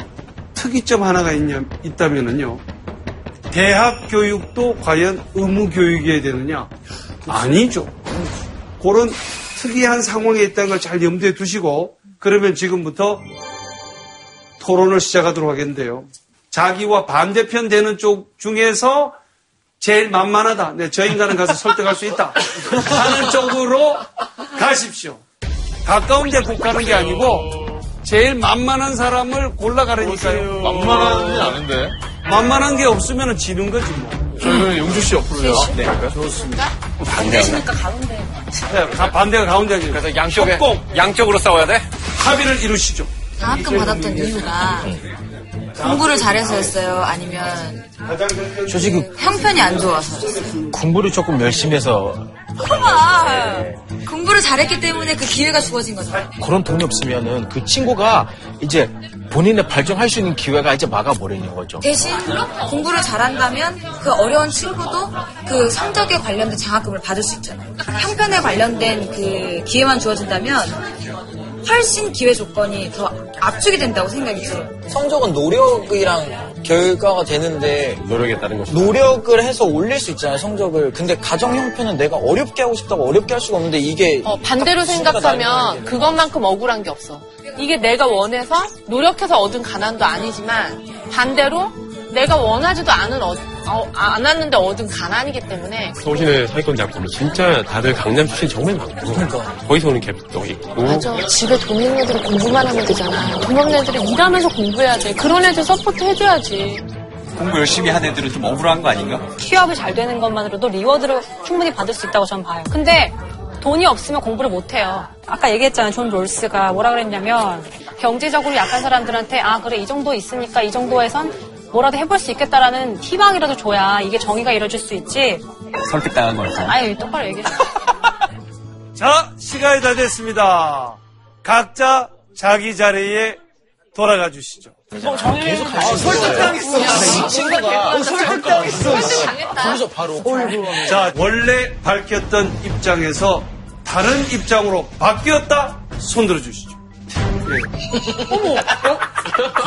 특이점 하나가 있냐, 있다면은요. 대학 교육도 과연 의무 교육이어야 되느냐? 아니죠. 그런 특이한 상황에 있다는 걸 잘 염두에 두시고 그러면 지금부터 토론을 시작하도록 하겠는데요. 자기와 반대편 되는 쪽 중에서 제일 만만하다. 네, 저 인간은 가서 설득할 수 있다. 하는 쪽으로 가십시오. 가까운 데 국가는 게 아니고 제일 만만한 사람을 골라가라니까요. 만만한 게 아닌데. 만만한 게 없으면 지는 거지 뭐. 저희는 용주 씨 옆으로요. 네, 좋습니다. 반대시니까 가운데. 네, 가- 반대가 가운데지. 그래서 양쪽에 협공, 양쪽으로 싸워야 돼? 합의를 이루시죠. 장학금 받았던 이유가 공부를 잘해서였어요? 아니면 솔직히 형편이 안 좋아서였어요? 공부를 조금 열심히 해서 봐봐. 공부를 잘했기 때문에 그 기회가 주어진 거잖아요. 그런 돈이 없으면은 그 친구가 이제 본인의 발전할 수 있는 기회가 이제 막아버리는 거죠. 대신 공부를 잘한다면 그 어려운 친구도 그 성적에 관련된 장학금을 받을 수 있잖아요. 형편에 관련된 그 기회만 주어진다면 훨씬 기회 조건이 더 압축이 된다고 생각이 들어요. 성적은 노력이랑 결과가 되는데 노력에 따른 것이. 노력을 해서 올릴 수 있잖아요 성적을 근데 가정 형편은 내가 어렵게 하고 싶다고 어렵게 할 수가 없는데 이게 어, 반대로 순위가 생각하면 그것만큼 억울한 게 없어. 이게 내가 원해서 노력해서 얻은 가난도 아니지만 반대로 내가 원하지도 않은 어, 어, 않았는데 얻은 가난이기 때문에 서울시내 사회권 작품은 진짜 다들 강남 출신 정말 많고. 거기서 오는 갭도 있고. 맞아. 집에 돈 있는 애들은 공부만 하면 되잖아. 돈 없는 애들은 일하면서 공부해야 돼. 그런 애들 support 해줘야지. 공부 열심히 한 애들은 좀 억울한 거 아닌가? 취업이 잘 되는 것만으로도 reward를 충분히 받을 수 있다고 저는 봐요. 근데 돈이 없으면 공부를 못 해요. 아까 얘기했잖아요. 존 롤스가 뭐라 그랬냐면 경제적으로 약한 사람들한테 아 그래 이 정도 있으니까 이 정도에선 뭐라도 해볼 수 있겠다라는 희망이라도 줘야 이게 정의가 이루어질 수 있지. 설득당한 거라서. 아니 똑바로 얘기해. 자, 시간이 다 됐습니다. 각자 자기 자리에 돌아가 주시죠. 설득당했어 이 친구가 어, 설득당했어 거기서 바로 자, 원래 밝혔던 입장에서 다른 입장으로 바뀌었다? 손 들어 주시죠. 어머,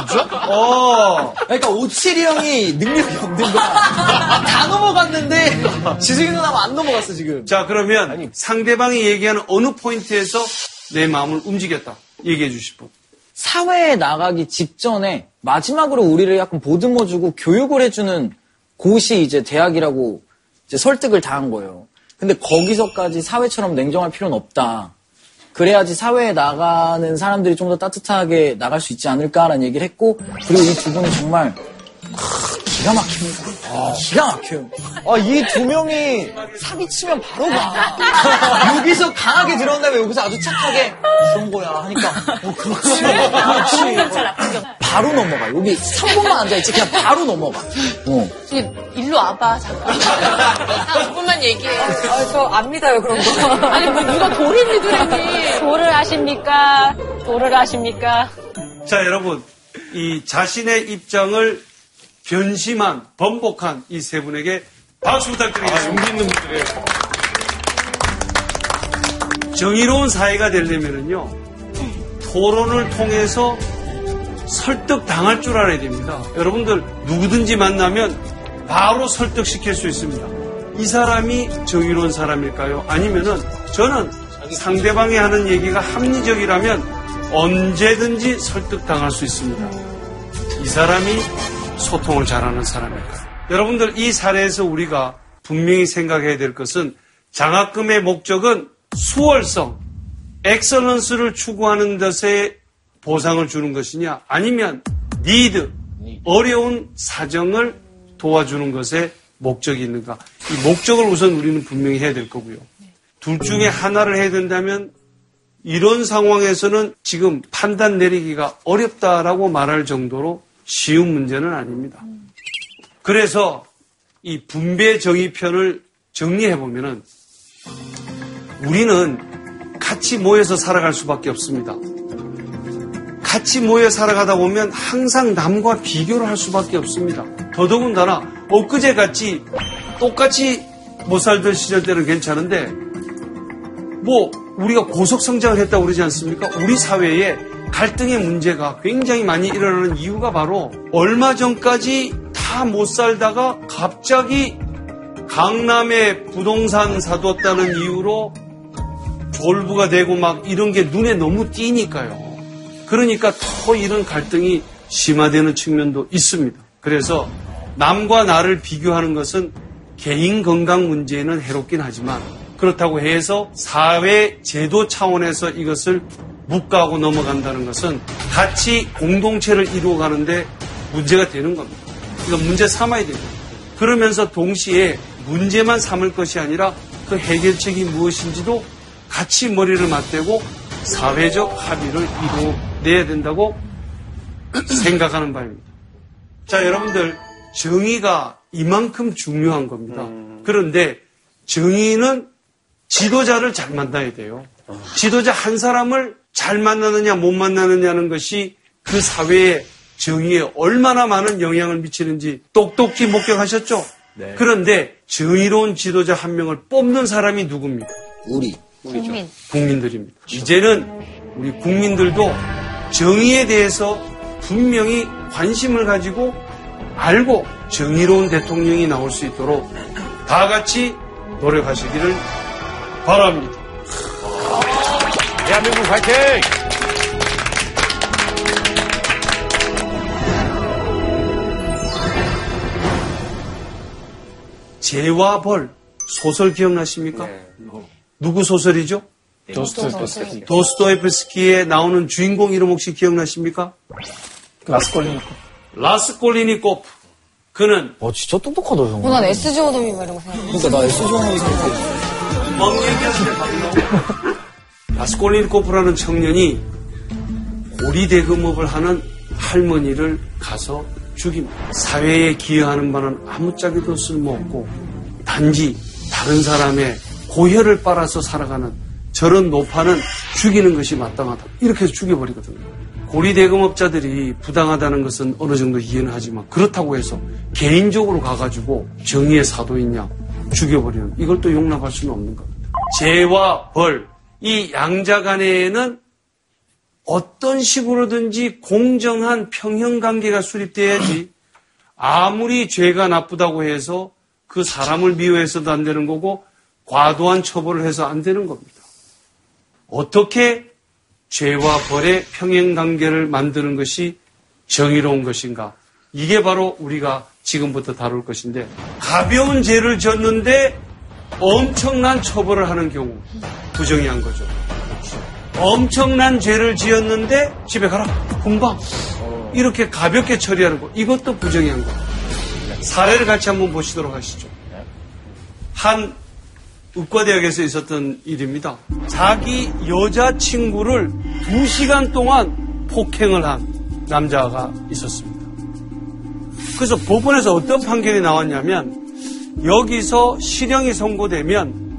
진짜? 어, 그러니까 오칠이 형이 능력이 없는 거야 다 넘어갔는데 지승이 누나가 안 넘어갔어 지금 자, 그러면 상대방이 얘기하는 어느 포인트에서 내 마음을 움직였다? 얘기해 주실 분. 사회에 나가기 직전에 마지막으로 우리를 약간 보듬어주고 교육을 해주는 곳이 이제 대학이라고 이제 설득을 당한 거예요. 근데 거기서까지 사회처럼 냉정할 필요는 없다. 그래야지 사회에 나가는 사람들이 좀 더 따뜻하게 나갈 수 있지 않을까라는 얘기를 했고, 그리고 이 두 분은 정말 크, 기가 막힙니다. 기가 막혀요. 아, 이 두 명이 사기치면 바로 가. 여기서 강하게 들어온 다음에 여기서 아주 착하게 그런 거야 하니까 어, 그렇지. 그렇지. 바로 넘어가. 여기 3분만 앉아있지. 그냥 바로 넘어가. 어. 저기 일로 와봐 잠깐. 나 조금만 얘기해. 아, 저 안 믿어요, 그런 거. 아니 뭐 누가 도를 믿으려니. 도를 아십니까? 도를 아십니까? 자, 여러분. 이 자신의 입장을 변심한, 번복한 이 세 분에게 박수 부탁드리겠습니다. 용기 있는 분들이에요. 정의로운 사회가 되려면은요, 토론을 통해서 설득 당할 줄 알아야 됩니다. 여러분들 누구든지 만나면 바로 설득시킬 수 있습니다. 이 사람이 정의로운 사람일까요? 아니면은 저는 상대방이 하는 얘기가 합리적이라면 언제든지 설득 당할 수 있습니다. 이 사람이 소통을 잘하는 사람일까요? 여러분들 이 사례에서 우리가 분명히 생각해야 될 것은 장학금의 목적은 수월성, excellence를 추구하는 것에 보상을 주는 것이냐 아니면 need, 어려운 사정을 도와주는 것에 목적이 있는가. 이 목적을 우선 우리는 분명히 해야 될 거고요. 둘 중에 하나를 해야 된다면 이런 상황에서는 지금 판단 내리기가 어렵다라고 말할 정도로 쉬운 문제는 아닙니다. 그래서 이 분배 정의편을 정리해 보면은 우리는 같이 모여서 살아갈 수밖에 없습니다. 같이 모여 살아가다 보면 항상 남과 비교를 할 수밖에 없습니다. 더더군다나 엊그제 같이 똑같이 못 살던 시절 때는 괜찮은데 뭐 우리가 고속 성장을 했다고 그러지 않습니까? 우리 사회에 갈등의 문제가 굉장히 많이 일어나는 이유가 바로 얼마 전까지 다 못 살다가 갑자기 강남에 부동산 사뒀다는 이유로 졸부가 되고 막 이런 게 눈에 너무 띄니까요. 그러니까 더 이런 갈등이 심화되는 측면도 있습니다. 그래서 남과 나를 비교하는 것은 개인 건강 문제에는 해롭긴 하지만 그렇다고 해서 사회 제도 차원에서 이것을 묵과하고 넘어간다는 것은 같이 공동체를 이루어가는데 문제가 되는 겁니다. 이건 문제 삼아야 됩니다. 그러면서 동시에 문제만 삼을 것이 아니라 그 해결책이 무엇인지도 같이 머리를 맞대고 사회적 합의를 이루어내야 된다고 생각하는 바입니다. 자, 여러분들, 정의가 이만큼 중요한 겁니다. 그런데 정의는 지도자를 잘 만나야 돼요. 지도자 한 사람을 잘 만나느냐 못 만나느냐는 것이 그 사회의 정의에 얼마나 많은 영향을 미치는지 똑똑히 목격하셨죠? 그런데 정의로운 지도자 한 명을 뽑는 사람이 누굽니까? 우리. 국민. 국민들입니다. 이제는 우리 국민들도 정의에 대해서 분명히 관심을 가지고 알고 정의로운 대통령이 나올 수 있도록 다 같이 노력하시기를 바랍니다. 대한민국 화이팅! 죄와 벌 소설 기억나십니까? 누구 소설이죠? 도스토옙스키. 도스토옙스키에 나오는 주인공 이름 혹시 기억나십니까? 라스콜린. 라스콜리니코프. 그는 와, 진짜 똑똑하다, 형. 어, 난 SGOdom이 막 이런 거 생각해. 그러니까 나 생각해. 멍 바로 나오고. 라 스콜리니코프라는 청년이 고리대금업을 하는 할머니를 가서 죽입니다. 사회에 기여하는 바는 아무짝에도 쓸모없고 단지 다른 사람의 고혈을 빨아서 살아가는 저런 노파는 죽이는 것이 마땅하다. 이렇게 해서 죽여버리거든요. 고리대금업자들이 부당하다는 것은 어느 정도 이해는 하지만 그렇다고 해서 개인적으로 가가지고 정의의 사도있냐 죽여버리는 이걸 또 용납할 수는 없는 겁니다. 죄와 벌, 이 양자 간에는 어떤 식으로든지 공정한 평형 관계가 수립돼야지 아무리 죄가 나쁘다고 해서 그 사람을 미워해서도 안 되는 거고 과도한 처벌을 해서 안 되는 겁니다. 어떻게 죄와 벌의 평행 관계를 만드는 것이 정의로운 것인가? 이게 바로 우리가 지금부터 다룰 것인데 가벼운 죄를 졌는데 엄청난 처벌을 하는 경우 부정의한 거죠. 엄청난 죄를 지었는데 집에 가라 금방 이렇게 가볍게 처리하는 거 이것도 부정의한 거. 사례를 같이 한번 보시도록 하시죠. 한 의과대학에서 있었던 일입니다. 자기 여자친구를 두 시간 동안 폭행을 한 남자가 있었습니다. 그래서 법원에서 어떤 판결이 나왔냐면 여기서 실형이 선고되면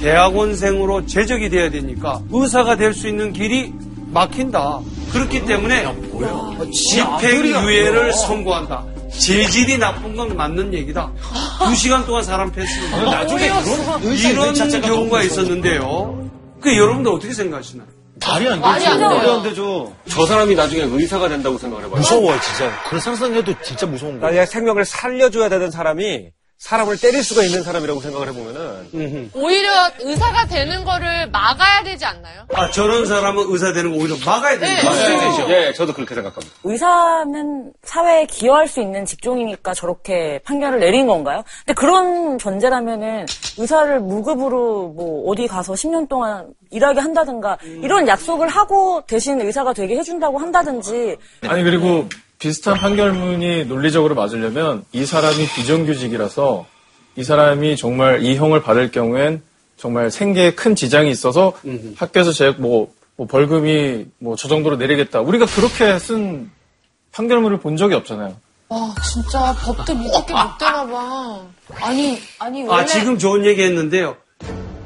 대학원생으로 재적이 돼야 되니까 의사가 될 수 있는 길이 막힌다. 그렇기 때문에 집행유예를 선고한다. 재질이 나쁜 건 맞는 얘기다. 두 시간 동안 사람 패스는 나중에 그런 이런 경우가 있었는데요. 그 여러분들 어떻게 생각하시나요? 말이 안 말이 안 되죠. 되죠. 저 사람이 나중에 의사가 된다고 생각을 해봐요. 무서워요, 진짜. 그런 상상해도 진짜 무서운 거예요. 나중에 생명을 살려줘야 되는 사람이 사람을 때릴 수가 있는 사람이라고 생각을 해보면은 오히려 의사가 되는 거를 막아야 되지 않나요? 아, 저런 사람은 의사 되는 거 오히려 막아야 된다. 예, 저도 그렇게 생각합니다. 의사는 사회에 기여할 수 있는 직종이니까 저렇게 판결을 내린 건가요? 근데 그런 전제라면은 의사를 무급으로 뭐 어디 가서 10년 동안 일하게 한다든가 이런 약속을 하고 대신 의사가 되게 해준다고 한다든지 아니 그리고 비슷한 판결문이 논리적으로 맞으려면 이 사람이 비정규직이라서 이 사람이 정말 이 형을 받을 경우엔 정말 생계에 큰 지장이 있어서 음흠. 학교에서 제 뭐, 뭐 벌금이 뭐 저 정도로 내리겠다. 우리가 그렇게 쓴 판결문을 본 적이 없잖아요. 와, 진짜 법도 믿을게 못 되나 봐. 아니, 아니, 원래. 아, 지금 좋은 얘기 했는데요.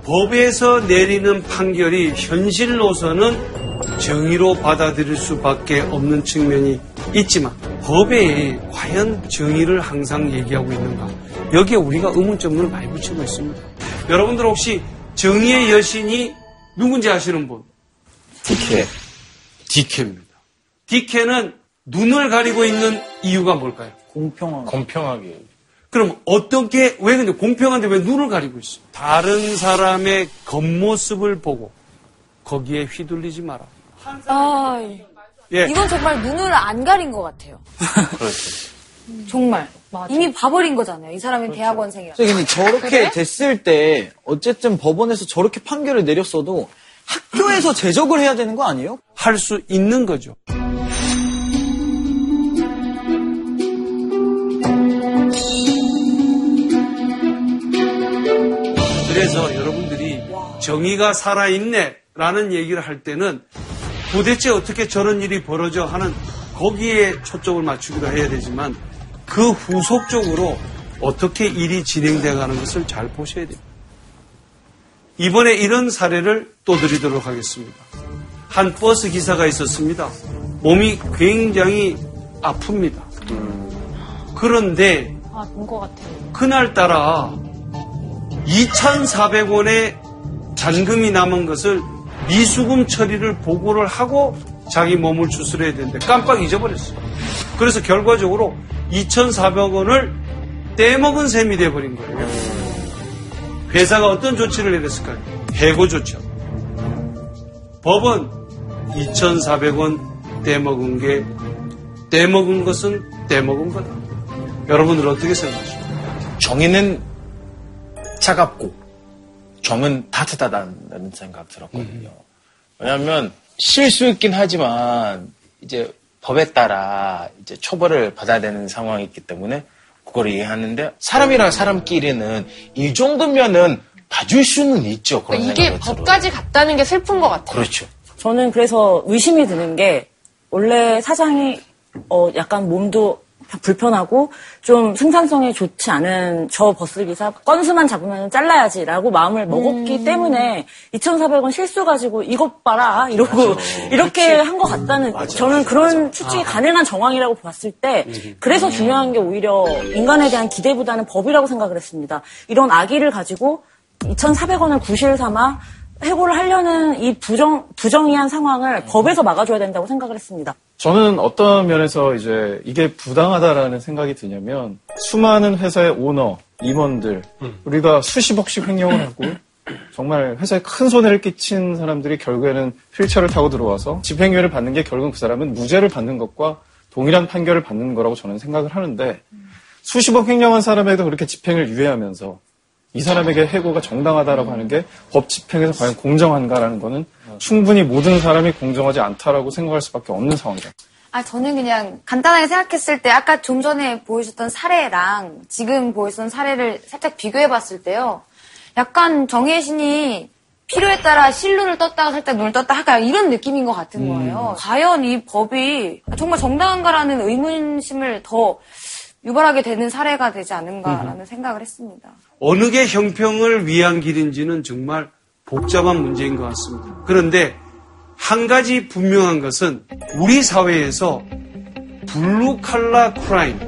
법에서 내리는 판결이 현실로서는 정의로 받아들일 수밖에 없는 측면이 있지만 법에 과연 정의를 항상 얘기하고 있는가? 여기에 우리가 의문점을 많이 붙이고 있습니다. 여러분들 혹시 정의의 여신이 누군지 아시는 분? 디케. 디케입니다. 디케는 눈을 가리고 있는 이유가 뭘까요? 공평한. 공평하게. 그럼 어떻게 왜 근데 공평한데 왜 눈을 가리고 있어? 다른 사람의 겉모습을 보고 거기에 휘둘리지 마라. 아, 예. 이건 정말 눈을 안 가린 것 같아요. 그렇죠. 정말. 이미 봐버린 거잖아요. 이 사람이 대학원생이라. 근데 저렇게 됐을 때 어쨌든 법원에서 저렇게 판결을 내렸어도 학교에서 제적을 해야 되는 거 아니에요? 할 수 있는 거죠. 그래서 여러분들이 정의가 살아있네 라는 얘기를 할 때는 도대체 어떻게 저런 일이 벌어져 하는 거기에 초점을 맞추기도 해야 되지만 그 후속적으로 어떻게 일이 진행돼 가는 것을 잘 보셔야 됩니다. 이번에 이런 사례를 또 드리도록 하겠습니다. 한 버스 기사가 있었습니다. 몸이 굉장히 아픕니다. 그런데 아, 본것 같아요. 그날따라 2,400원의 잔금이 남은 것을 미수금 처리를 보고를 하고 자기 몸을 추스려야 되는데 깜빡 잊어버렸어요. 그래서 결과적으로 2,400원을 떼먹은 셈이 돼버린 거예요. 회사가 어떤 조치를 내렸을까요? 해고 조치. 법은 2,400원 떼먹은 게 떼먹은 것은 떼먹은 거다. 여러분들 어떻게 생각하십니까? 정의는 차갑고 정은 따뜻하다는 생각 들었거든요. 왜냐하면 실수였긴 하지만 이제 법에 따라 이제 처벌을 받아야 되는 상황이 있기 때문에 그걸 이해하는데 사람이랑 사람끼리는 이 정도면은 봐줄 수는 있죠. 그런 그러니까 이게 생각이 들어요. 법까지 갔다는 게 슬픈 것 같아요. 그렇죠. 저는 그래서 의심이 드는 게 원래 사장이 어 약간 몸도 불편하고 좀 생산성이 좋지 않은 저 버스 기사 건수만 잡으면 잘라야지라고 마음을 먹었기 때문에 2,400원 실수 가지고 이것 봐라 이러고 이렇게 한 것 같다는 저는 그런 추측이 가능한 정황이라고 봤을 때 그래서 중요한 게 오히려 인간에 대한 기대보다는 법이라고 생각을 했습니다. 이런 악의를 가지고 2,400원을 구실 삼아 해고를 하려는 이 부정 부정의한 상황을 법에서 막아줘야 된다고 생각을 했습니다. 저는 어떤 면에서 이제 이게 부당하다라는 생각이 드냐면 수많은 회사의 오너, 임원들 우리가 수십억씩 횡령을 하고 정말 회사에 큰 손해를 끼친 사람들이 결국에는 휠체어를 타고 들어와서 집행유예를 받는 게 결국 그 사람은 무죄를 받는 것과 동일한 판결을 받는 거라고 저는 생각을 하는데 수십억 횡령한 사람에도 그렇게 집행을 유예하면서 이 사람에게 해고가 정당하다라고 하는 게 법 집행에서 과연 공정한가라는 거는 충분히 모든 사람이 공정하지 않다라고 생각할 수밖에 없는 상황이다. 아, 저는 그냥 간단하게 생각했을 때 아까 좀 전에 보여줬던 사례랑 지금 보여줬던 사례를 살짝 비교해 봤을 때요. 약간 정혜의 신이 필요에 따라 실눈을 떴다가 살짝 눈을 떴다 할까 이런 느낌인 것 같은 거예요. 과연 이 법이 정말 정당한가라는 의문심을 더 유발하게 되는 사례가 되지 않은가라는 생각을 했습니다. 어느 게 형평을 위한 길인지는 정말 복잡한 문제인 것 같습니다. 그런데 한 가지 분명한 것은 우리 사회에서 blue collar crime,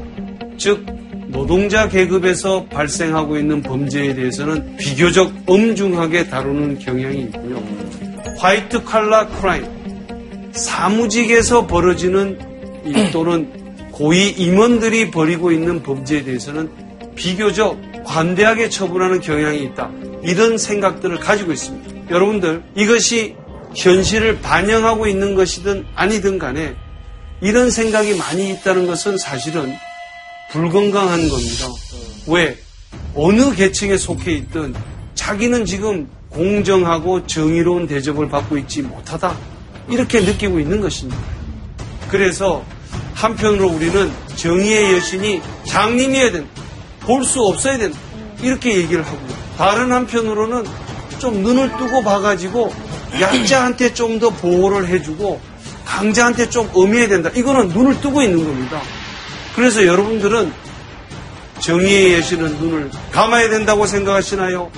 즉 노동자 계급에서 발생하고 있는 범죄에 대해서는 비교적 엄중하게 다루는 경향이 있고요. white collar crime, 사무직에서 벌어지는 일 또는 고위 임원들이 벌이고 있는 범죄에 대해서는 비교적 관대하게 처분하는 경향이 있다. 이런 생각들을 가지고 있습니다. 여러분들, 이것이 현실을 반영하고 있는 것이든 아니든 간에 이런 생각이 많이 있다는 것은 사실은 불건강한 겁니다. 왜? 어느 계층에 속해 있든 자기는 지금 공정하고 정의로운 대접을 받고 있지 못하다. 이렇게 느끼고 있는 것입니다. 그래서 한편으로 우리는 정의의 여신이 장님이어야 된다. 볼 수 없어야 된다. 이렇게 얘기를 하고 다른 한편으로는 좀 눈을 뜨고 봐가지고 약자한테 좀 더 보호를 해주고 강자한테 좀 엄해야 된다. 이거는 눈을 뜨고 있는 겁니다. 그래서 여러분들은 정의의 예시는 눈을 감아야 된다고 생각하시나요?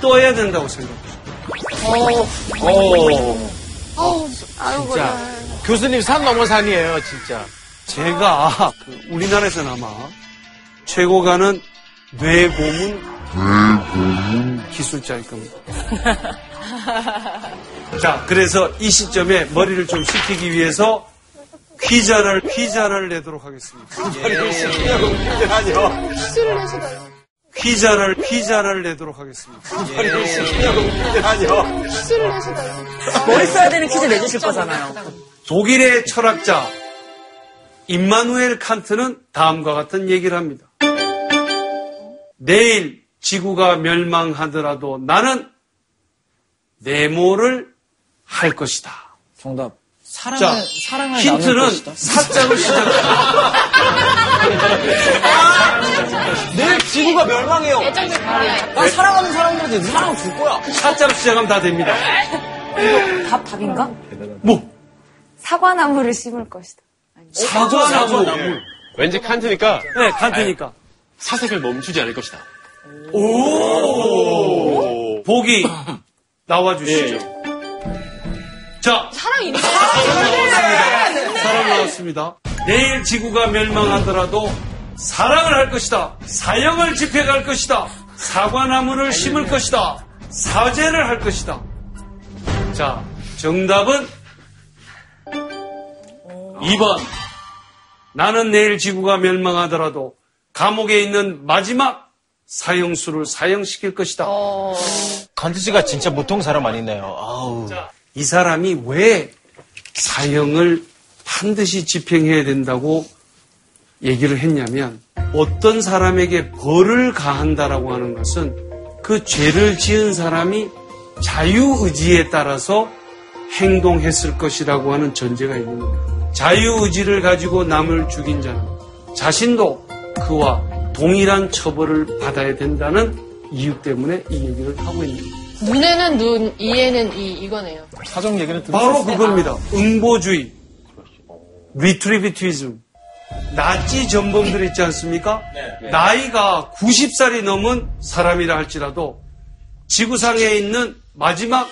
떠야 된다고 생각하시나요? 어우, 아유, 진짜. 교수님 산 넘어 산이에요, 진짜. 제가 그 우리나라에서는 아마 최고 가는 뇌고문 기술자일 겁니다. 자, 그래서 이 시점에 머리를 좀 식히기 위해서 퀴자를 퀴자를 내도록 하겠습니다. 퀴즈를 내시다요. 퀴자를 퀴자를 내도록 하겠습니다. 퀴즈를 내시다요. 머리 써야 되는 퀴즈 내주실 거잖아요. 독일의 철학자 임마누엘 칸트는 다음과 같은 얘기를 합니다. 내일 지구가 멸망하더라도 나는 네모를 할 것이다. 정답. 사랑을, 자, 사랑을 힌트는. 사자로 시작합니다. 내일 지구가 멸망해요. 나 사랑하는 사람들한테 사랑을 줄 거야. 사자로 시작하면 다 됩니다. 답, 답인가? 뭐? 사과나무를 심을 것이다. 사과 나무. 왠지 칸트니까 네, 칸트니까. 사색을 멈추지 않을 것이다. 오. 보기 나와 주시죠. 자, 사랑 있는 사랑 나왔습니다. 내일 지구가 멸망하더라도 사랑을 할 것이다. 사형을 집행할 것이다. 사과나무를 심을 것이다. 사죄를 할 것이다. 자, 정답은 2번. 나는 내일 지구가 멸망하더라도 감옥에 있는 마지막 사형수를 사형시킬 것이다. 간트 씨가 진짜 보통 사람 아니네요. 아우. 이 사람이 왜 사형을 반드시 집행해야 된다고 얘기를 했냐면 어떤 사람에게 벌을 가한다라고 하는 것은 그 죄를 지은 사람이 자유의지에 따라서 행동했을 것이라고 하는 전제가 있는 겁니다. 자유의지를 가지고 남을 죽인 자는 자신도 그와 동일한 처벌을 받아야 된다는 이유 때문에 이 얘기를 하고 있는 겁니다. 눈에는 눈, 이에는 이, 이거네요. 사정 얘기는 바로 그겁니다. 응보주의, retributivism, 나치 전범들 있지 않습니까? 나이가 90살이 넘은 사람이라 할지라도 지구상에 있는 마지막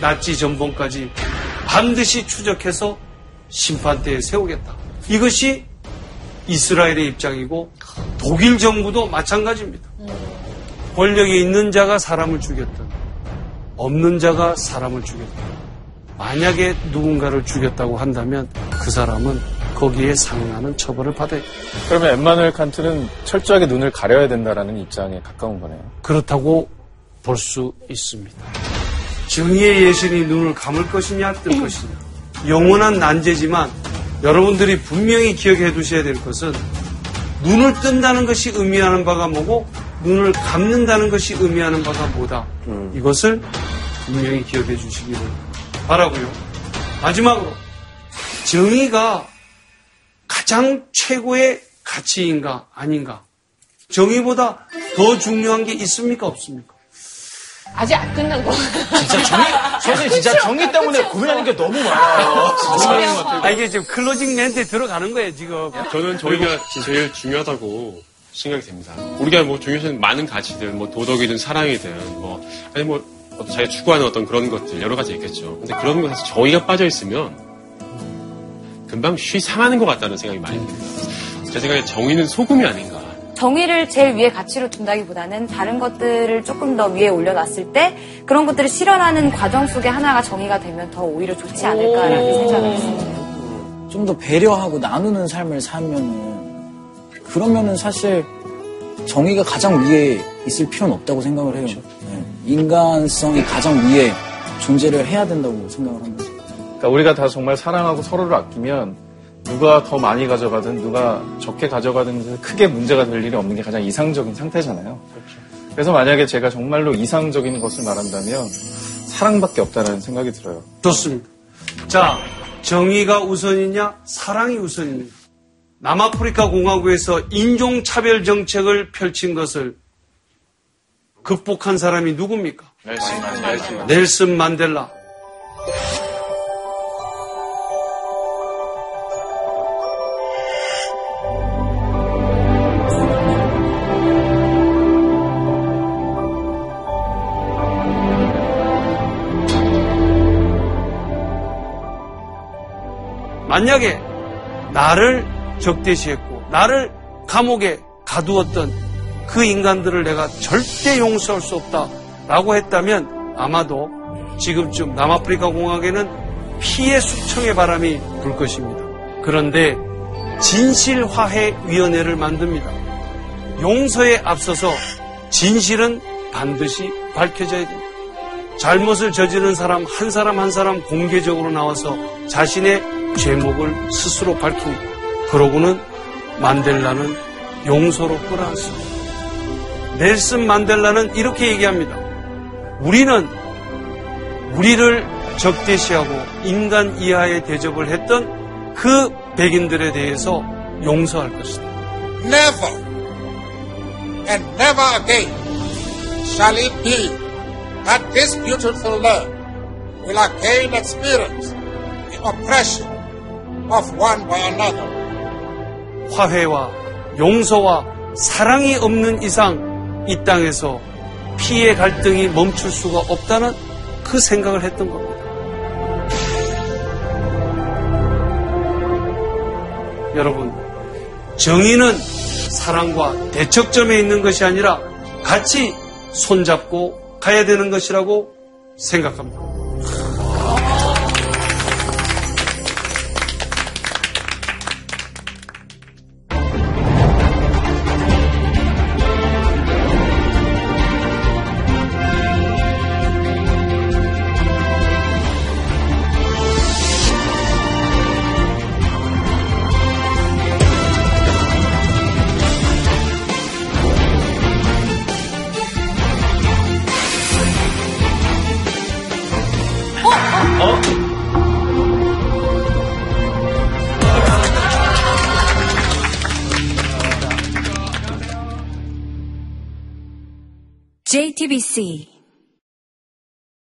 나치 전범까지 반드시 추적해서 심판대에 세우겠다. 이것이 이스라엘의 입장이고 독일 정부도 마찬가지입니다. 권력이 있는 자가 사람을 죽였든 없는 자가 사람을 죽였다. 만약에 누군가를 죽였다고 한다면 그 사람은 거기에 상응하는 처벌을 받아야 돼. 그러면 엠마누엘 칸트는 철저하게 눈을 가려야 된다라는 입장에 가까운 거네요. 그렇다고 볼 수 있습니다. 정의의 예신이 눈을 감을 것이냐 뜰 것이냐. 영원한 난제지만 여러분들이 분명히 기억해 두셔야 될 것은 눈을 뜬다는 것이 의미하는 바가 뭐고 눈을 감는다는 것이 의미하는 바가 뭐다. 이것을 분명히 기억해 주시기를 바라고요. 마지막으로 정의가 가장 최고의 가치인가 아닌가? 정의보다 더 중요한 게 있습니까 없습니까? 아직 안 끝난 거. 진짜 정의, 선생님 진짜 정의 때문에 고민하는 게 너무 많아요. 아 이게 지금 클로징 멘트에 들어가는 거예요 지금. 저는 저희가 제일 중요하다고 생각이 됩니다. 우리가 뭐 중요한 많은 가치들, 뭐 도덕이든 사랑이든, 뭐, 아니 뭐, 어떤 자기가 추구하는 어떤 그런 것들, 여러 가지 있겠죠. 근데 그런 것에 저희가 빠져있으면, 금방 쉬 상하는 것 같다는 생각이 많이 듭니다. 제 생각에 정의는 소금이 아닌가. 정의를 제일 위에 가치로 둔다기보다는 다른 것들을 조금 더 위에 올려놨을 때 그런 것들을 실현하는 과정 속에 하나가 정의가 되면 더 오히려 좋지 않을까라는 생각을 했습니다. 좀 더 배려하고 나누는 삶을 살면은 그러면은 사실 정의가 가장 위에 있을 필요는 없다고 생각을 해요. 네. 인간성이 가장 위에 존재를 해야 된다고 생각을 합니다. 그러니까 우리가 다 정말 사랑하고 서로를 아끼면 누가 더 많이 가져가든 누가 적게 가져가든 크게 문제가 될 일이 없는 게 가장 이상적인 상태잖아요. 그래서 만약에 제가 정말로 이상적인 것을 말한다면 사랑밖에 없다는 생각이 들어요. 좋습니다. 자, 정의가 우선이냐, 사랑이 우선이냐. 남아프리카 공화국에서 인종차별 정책을 펼친 것을 극복한 사람이 누굽니까? 넬슨 만델라. 넬슨 만델라. 만약에 나를 적대시했고 나를 감옥에 가두었던 그 인간들을 내가 절대 용서할 수 없다라고 했다면 아마도 지금쯤 남아프리카 공화국에는 피해 숙청의 바람이 불 것입니다. 그런데 진실화해위원회를 만듭니다. 용서에 앞서서 진실은 반드시 밝혀져야 됩니다. 잘못을 저지른 사람 한 사람 한 사람 공개적으로 나와서 자신의 죄목을 스스로 밝힙니다. 그러고는 만델라는 용서로 끌어안습니다. 넬슨 만델라는 이렇게 얘기합니다. 우리는 우리를 적대시하고 인간 이하의 대접을 했던 그 백인들에 대해서 용서할 것이다. Never and never again shall it be that this beautiful land will again experience the oppression of one by another. 화해와 용서와 사랑이 없는 이상 이 땅에서 피해 갈등이 멈출 수가 없다는 그 생각을 했던 겁니다. 여러분, 정의는 사랑과 대척점에 있는 것이 아니라 같이 손잡고 가야 되는 것이라고 생각합니다. TBC